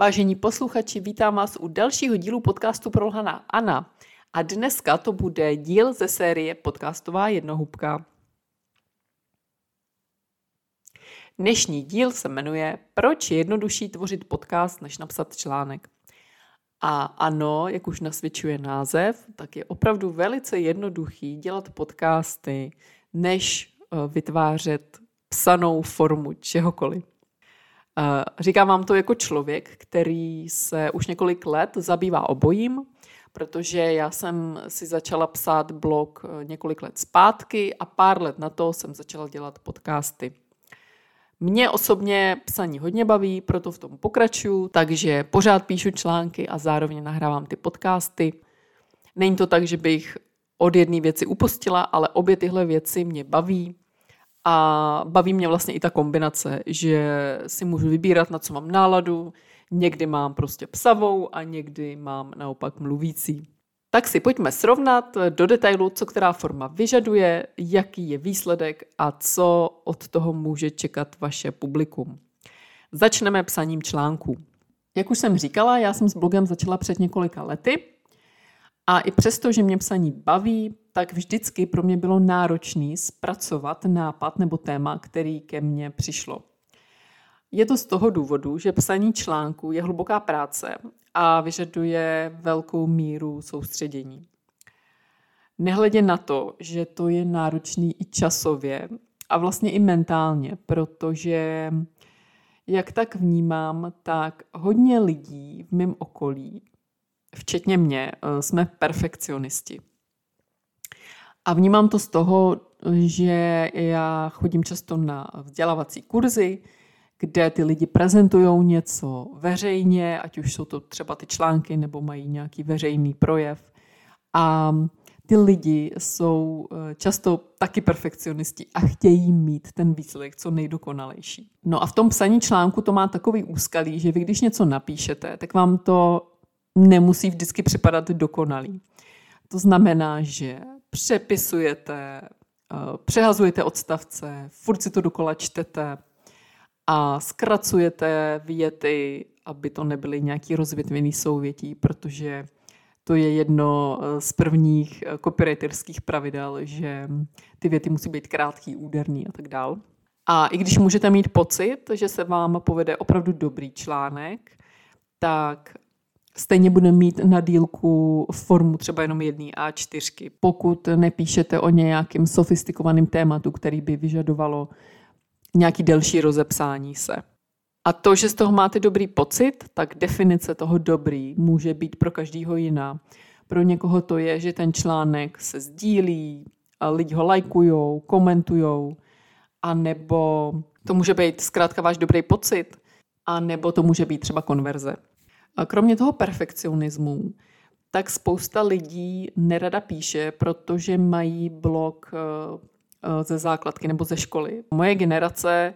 Vážení posluchači, vítám vás u dalšího dílu podcastu Prolhaná Anna. A dneska to bude díl ze série Podcastová jednohubka. Dnešní díl se jmenuje Proč je jednodušší tvořit podcast, než napsat článek. A ano, jak už nasvědčuje název, tak je opravdu velice jednoduchý dělat podcasty, než eh, vytvářet psanou formu čehokoliv. Říkám vám to jako člověk, který se už několik let zabývá obojím, protože já jsem si začala psát blog eh, několik let zpátky a pár let na to jsem začala dělat podcasty. Mě osobně psaní hodně baví, proto v tom pokračuju, takže pořád píšu články a zároveň nahrávám ty podcasty. Není to tak, že bych od jedné věci upustila, ale obě tyhle věci mě baví a baví mě vlastně i ta kombinace, že si můžu vybírat, na co mám náladu. Někdy mám prostě psavou a někdy mám naopak mluvící. Tak si pojďme srovnat do detailu, co která forma vyžaduje, jaký je výsledek a co od toho může čekat vaše publikum. Začneme psaním článků. Jak už jsem říkala, já jsem s blogem začala před několika lety a i přesto, že mě psaní baví, tak vždycky pro mě bylo náročné zpracovat nápad nebo téma, který ke mně přišlo. Je to z toho důvodu, že psaní článku je hluboká práce a vyžaduje velkou míru soustředění. Nehledě na to, že to je náročný i časově a vlastně i mentálně, protože jak tak vnímám, tak hodně lidí v mém okolí, včetně mě, eh, jsme perfekcionisti. A vnímám to z toho, že já chodím často na vzdělávací kurzy, kde ty lidi prezentují něco veřejně, ať už jsou to třeba ty články nebo mají nějaký veřejný projev. A ty lidi jsou eh, často taky perfekcionisti a chtějí mít ten výsledek co nejdokonalejší. No a v tom psaní článku to má takový úskalí, že vy když něco napíšete, tak vám to nemusí vždycky připadat dokonalý. To znamená, že přepisujete, eh, přehazujete odstavce, furt si to dokola čtete a zkracujete věty, aby to nebyly nějaký rozvětvený souvětí, protože to je jedno eh, z prvních eh, copywriterských pravidel, že ty věty musí být krátký, úderný a tak dál. A i když můžete mít pocit, že se vám povede opravdu dobrý článek, tak stejně bude mít na dílku formu třeba jenom jedné A4, pokud nepíšete o nějakým sofistikovaným tématu, který by vyžadovalo nějaký delší rozepsání se. A to, že z toho máte dobrý pocit, tak definice toho dobrý může být pro každýho jiná. Pro někoho to je, že ten článek se sdílí, lidi ho lajkujou, komentujou, a nebo to může být zkrátka váš dobrý pocit, a nebo to může být třeba konverze. Kromě toho perfekcionismu, tak spousta lidí nerada píše, protože mají blok eh, eh, ze základky nebo ze školy. Moje generace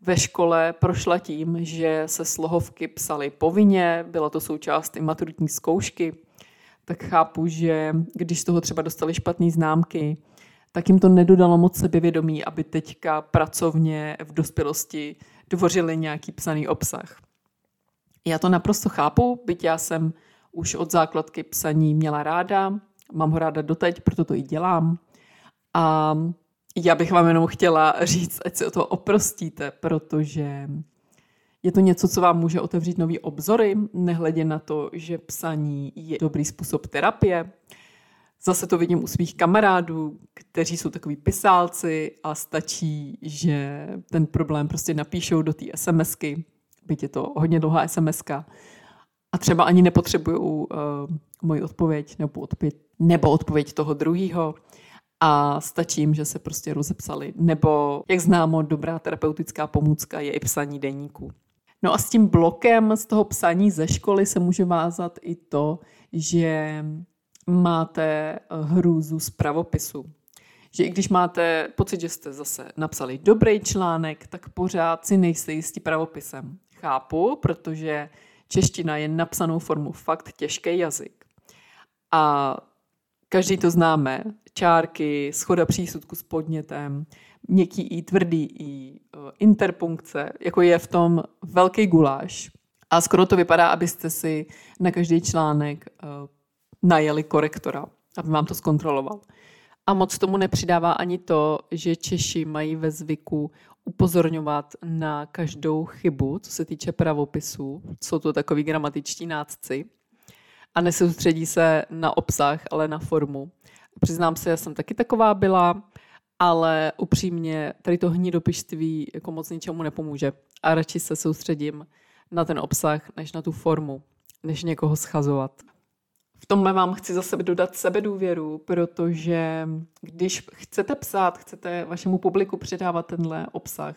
ve škole prošla tím, že se slohovky psaly povinně, byla to součást i maturitní zkoušky, tak chápu, že když z toho třeba dostali špatné známky, tak jim to nedodalo moc sebevědomí, aby teďka pracovně v dospělosti tvořili nějaký psaný obsah. Já to naprosto chápu, byť já jsem už od základky psaní měla ráda, mám ho ráda doteď, proto to i dělám. A já bych vám jenom chtěla říct, ať se o to oprostíte, protože je to něco, co vám může otevřít nový obzory, nehledě na to, že psaní je dobrý způsob terapie. Zase to vidím u svých kamarádů, kteří jsou takový pisálci a stačí, že ten problém prostě napíšou do té SMSky byť je to hodně dlouhá sms a třeba ani nepotřebuju uh, moji odpověď nebo odpověď, nebo odpověď toho druhého a stačí jim, že se prostě rozepsali. Nebo, jak známo, dobrá terapeutická pomůcka je i psaní deníku. No a s tím blokem z toho psaní ze školy se může vázat i to, že máte hrůzu z pravopisu že i když máte pocit, že jste zase napsali dobrý článek, tak pořád si nejste jistí pravopisem. Chápu, protože čeština je napsanou formu fakt těžký jazyk. A každý to známe. Čárky, schoda přísudku s podnětem, měkký i, tvrdý i, interpunkce, jako je v tom velký guláš. A skoro to vypadá, abyste si na každý článek uh, najeli korektora, aby vám to zkontroloval. A moc tomu nepřidává ani to, že Češi mají ve zvyku upozorňovat na každou chybu, co se týče pravopisu. Jsou to takový gramatičtí nácci. A nesoustředí se na obsah, ale na formu. Přiznám se, já jsem taky taková byla, ale upřímně tady to hnidopištví jako moc ničemu nepomůže. A radši se soustředím na ten obsah, než na tu formu, než někoho schazovat. V tomhle vám chci za sebe dodat sebedůvěru, protože když chcete psát, chcete vašemu publiku předávat tenhle obsah,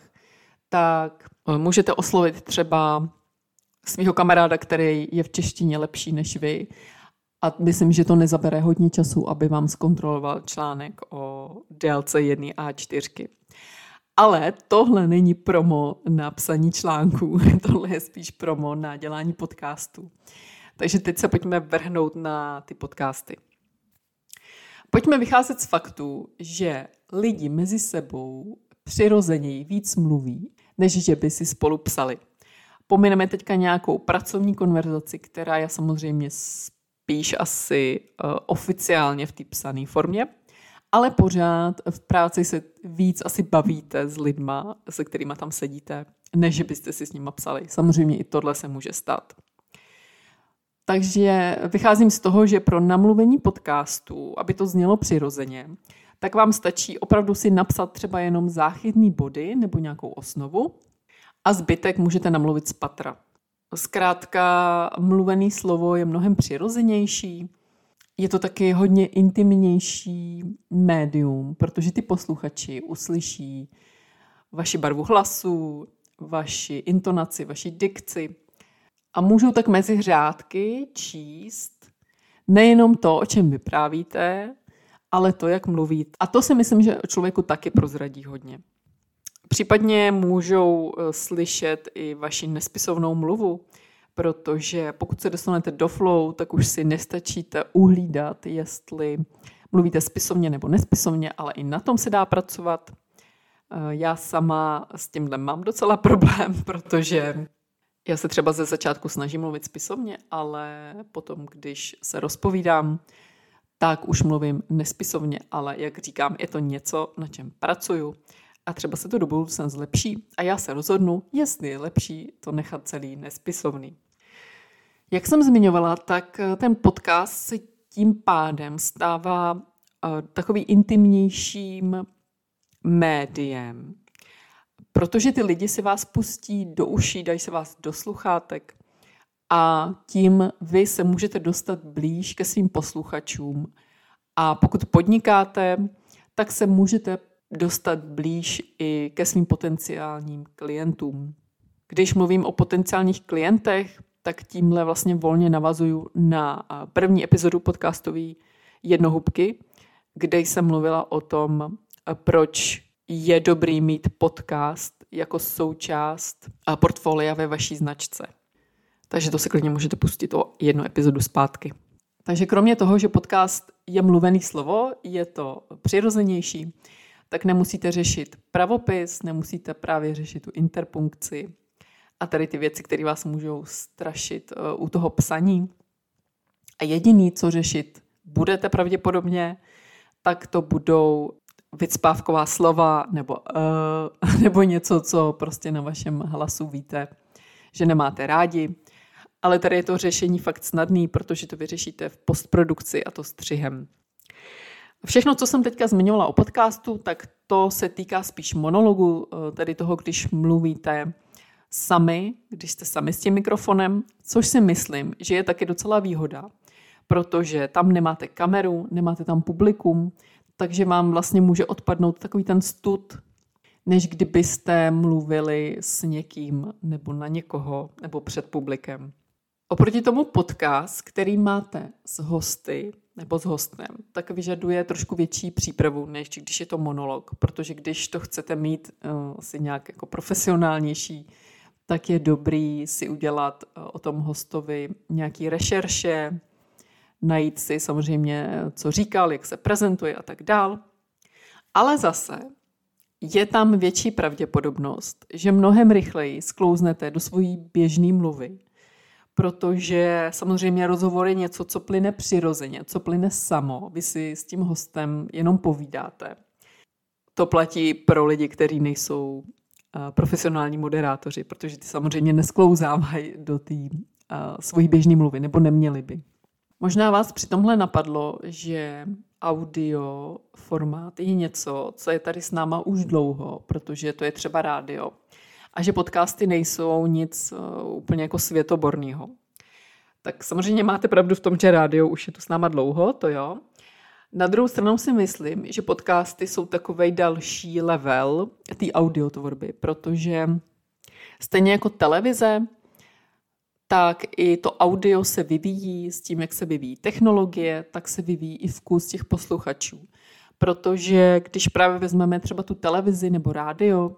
tak eh, můžete oslovit třeba svého kamaráda, který je v češtině lepší než vy. A myslím, že to nezabere hodně času, aby vám zkontroloval článek o délce jedné A4. Ale tohle není promo na psaní článků, tohle je spíš promo na dělání podcastů. Takže teď se pojďme vrhnout na ty podcasty. Pojďme vycházet z faktu, že lidi mezi sebou přirozeněji víc mluví, než že by si spolu psali. Pomineme teďka nějakou pracovní konverzaci, která je samozřejmě spíš asi uh, oficiálně v té psané formě, ale pořád v práci se víc asi bavíte s lidma, se kterými tam sedíte, než byste si s nimi psali. Samozřejmě i tohle se může stát. Takže vycházím z toho, že pro namluvení podcastu, aby to znělo přirozeně, tak vám stačí opravdu si napsat třeba jenom záchytný body nebo nějakou osnovu a zbytek můžete namluvit z patra. Zkrátka, mluvený slovo je mnohem přirozenější, je to taky hodně intimnější médium, protože ty posluchači uslyší vaši barvu hlasu, vaši intonaci, vaši dikci, a můžou tak mezi řádky číst nejenom to, o čem vyprávíte, ale to, jak mluvíte. A to si myslím, že člověku taky prozradí hodně. Případně můžou eh, slyšet i vaši nespisovnou mluvu, protože pokud se dostanete do flow, tak už si nestačíte uhlídat, jestli mluvíte spisovně nebo nespisovně, ale i na tom se dá pracovat. Eh, já sama s tímhle mám docela problém, protože já se třeba ze začátku snažím mluvit spisovně, ale potom, když se rozpovídám, tak už mluvím nespisovně, ale jak říkám, je to něco, na čem pracuju a třeba se to do budoucna zlepší a já se rozhodnu, jestli je lepší to nechat celý nespisovný. Jak jsem zmiňovala, tak ten podcast se tím pádem stává eh, takový intimnějším médiem, protože ty lidi si vás pustí do uší, dají se vás do sluchátek a tím vy se můžete dostat blíž ke svým posluchačům. A pokud podnikáte, tak se můžete dostat blíž i ke svým potenciálním klientům. Když mluvím o potenciálních klientech, tak tímhle vlastně volně navazuju na první epizodu podcastový Jednohubky, kde jsem mluvila o tom, proč je dobrý mít podcast jako součást portfolia ve vaší značce. Takže to si klidně můžete pustit o jednu epizodu zpátky. Takže kromě toho, že podcast je mluvený slovo, je to přirozenější, tak nemusíte řešit pravopis, nemusíte právě řešit tu interpunkci a tady ty věci, které vás můžou strašit eh, u toho psaní. A jediný, co řešit budete pravděpodobně, tak to budou vycpávková slova nebo, uh, nebo něco, co prostě na vašem hlasu víte, že nemáte rádi. Ale tady je to řešení fakt snadný, protože to vyřešíte v postprodukci a to střihem. Všechno, co jsem teďka zmiňovala o podcastu, tak to se týká spíš monologu, eh, tedy toho, když mluvíte sami, když jste sami s tím mikrofonem, což si myslím, že je taky docela výhoda, protože tam nemáte kameru, nemáte tam publikum, takže vám vlastně může odpadnout takový ten stud, než kdybyste mluvili s někým nebo na někoho nebo před publikem. Oproti tomu podcast, který máte s hosty nebo s hostem, tak vyžaduje trošku větší přípravu, než když je to monolog, protože když to chcete mít uh, asi nějak jako profesionálnější, tak je dobrý si udělat uh, o tom hostovi nějaký rešerše, najít si samozřejmě, co říkal, jak se prezentuje a tak dál. Ale zase je tam větší pravděpodobnost, že mnohem rychleji sklouznete do svojí běžné mluvy, protože samozřejmě rozhovor je něco, co plyne přirozeně, co plyne samo. Vy si s tím hostem jenom povídáte. To platí pro lidi, kteří nejsou profesionální moderátoři, protože ty samozřejmě nesklouzávají do té svojí běžné mluvy, nebo neměli by. Možná vás při tomhle napadlo, že audio formát je něco, co je tady s náma už dlouho, protože to je třeba rádio. A že podcasty nejsou nic uh, úplně jako světoborného. Tak samozřejmě máte pravdu v tom, že rádio už je tu s náma dlouho, to jo. Na druhou stranu si myslím, že podcasty jsou takový další level té audiotvorby, protože stejně jako televize, tak i to audio se vyvíjí s tím, jak se vyvíjí technologie, tak se vyvíjí i vkus těch posluchačů. Protože když právě vezmeme třeba tu televizi nebo rádio,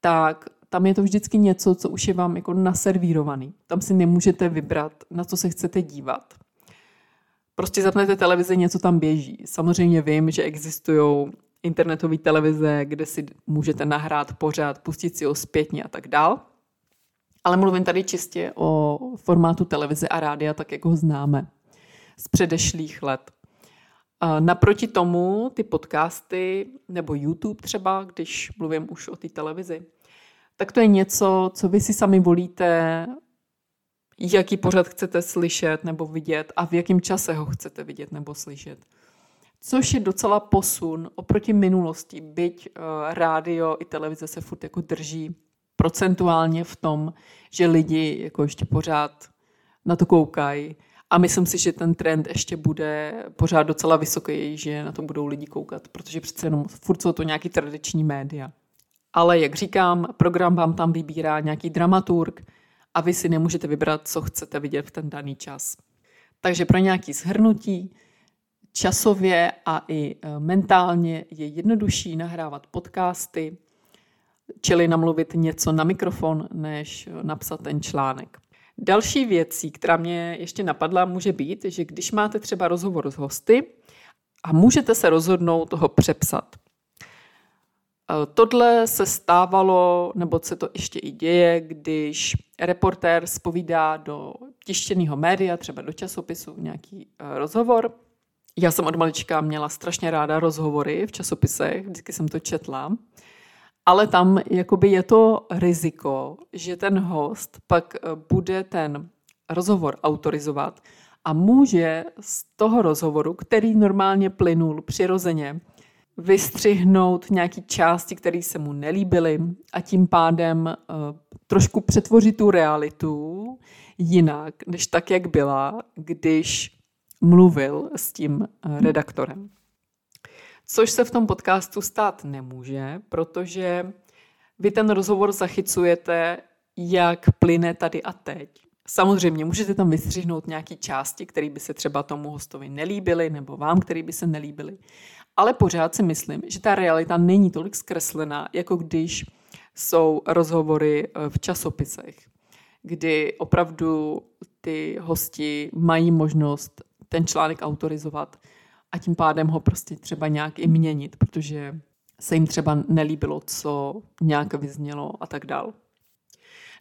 tak tam je to vždycky něco, co už je vám jako naservírovaný. Tam si nemůžete vybrat, na co se chcete dívat. Prostě zapnete televizi, něco tam běží. Samozřejmě vím, že existují internetové televize, kde si můžete nahrát pořád, pustit si ho zpětně a tak dál. Ale mluvím tady čistě o formátu televize a rádia, tak jak ho známe z předešlých let. Naproti tomu ty podcasty nebo YouTube třeba, když mluvím už o té televizi, tak to je něco, co vy si sami volíte, jaký pořad chcete slyšet nebo vidět a v jakém čase ho chcete vidět nebo slyšet. Což je docela posun oproti minulosti, byť uh, rádio i televize se furt jako drží procentuálně v tom, že lidi jako ještě pořád na to koukají. A myslím si, že ten trend ještě bude pořád docela vysoký, že na to budou lidi koukat, protože přece jenom furt jsou to nějaký tradiční média. Ale jak říkám, program vám tam vybírá nějaký dramaturg a vy si nemůžete vybrat, co chcete vidět v ten daný čas. Takže pro nějaký shrnutí časově a i e, mentálně je jednodušší nahrávat podcasty, čili namluvit něco na mikrofon, než napsat ten článek. Další věcí, která mě ještě napadla, může být, že když máte třeba rozhovor s hosty a můžete se rozhodnout toho přepsat. E, tohle se stávalo, nebo se to ještě i děje, když reportér spovídá do tištěného média, třeba do časopisu, nějaký e, rozhovor. Já jsem od malička měla strašně ráda rozhovory v časopisech, vždycky jsem to četla. Ale tam jakoby je to riziko, že ten host pak e, bude ten rozhovor autorizovat a může z toho rozhovoru, který normálně plynul přirozeně, vystřihnout nějaké části, které se mu nelíbily a tím pádem uh, trošku přetvořit tu realitu jinak, než tak, jak byla, když mluvil s tím uh, redaktorem. Což se v tom podcastu stát nemůže, protože vy ten rozhovor zachycujete, jak plyne tady a teď. Samozřejmě můžete tam vystřihnout nějaké části, které by se třeba tomu hostovi nelíbily, nebo vám, které by se nelíbily. Ale pořád si myslím, že ta realita není tolik zkreslená, jako když jsou rozhovory eh, v časopisech, kdy opravdu ty hosti mají možnost ten článek autorizovat a tím pádem ho prostě třeba nějak i měnit, protože se jim třeba nelíbilo, co nějak vyznělo a tak dál.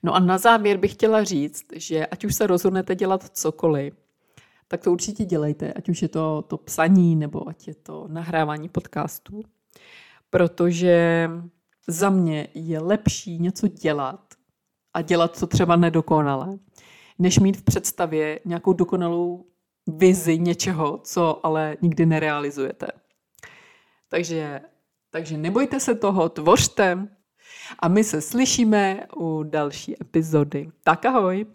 No a na závěr bych chtěla říct, že ať už se rozhodnete dělat cokoliv, tak to určitě dělejte, ať už je to to psaní nebo ať je to nahrávání podcastů, protože za mě je lepší něco dělat a dělat to třeba nedokonale, než mít v představě nějakou dokonalou vizi něčeho, co ale nikdy nerealizujete. Takže, takže nebojte se toho, tvořte a my se slyšíme u další epizody. Tak ahoj!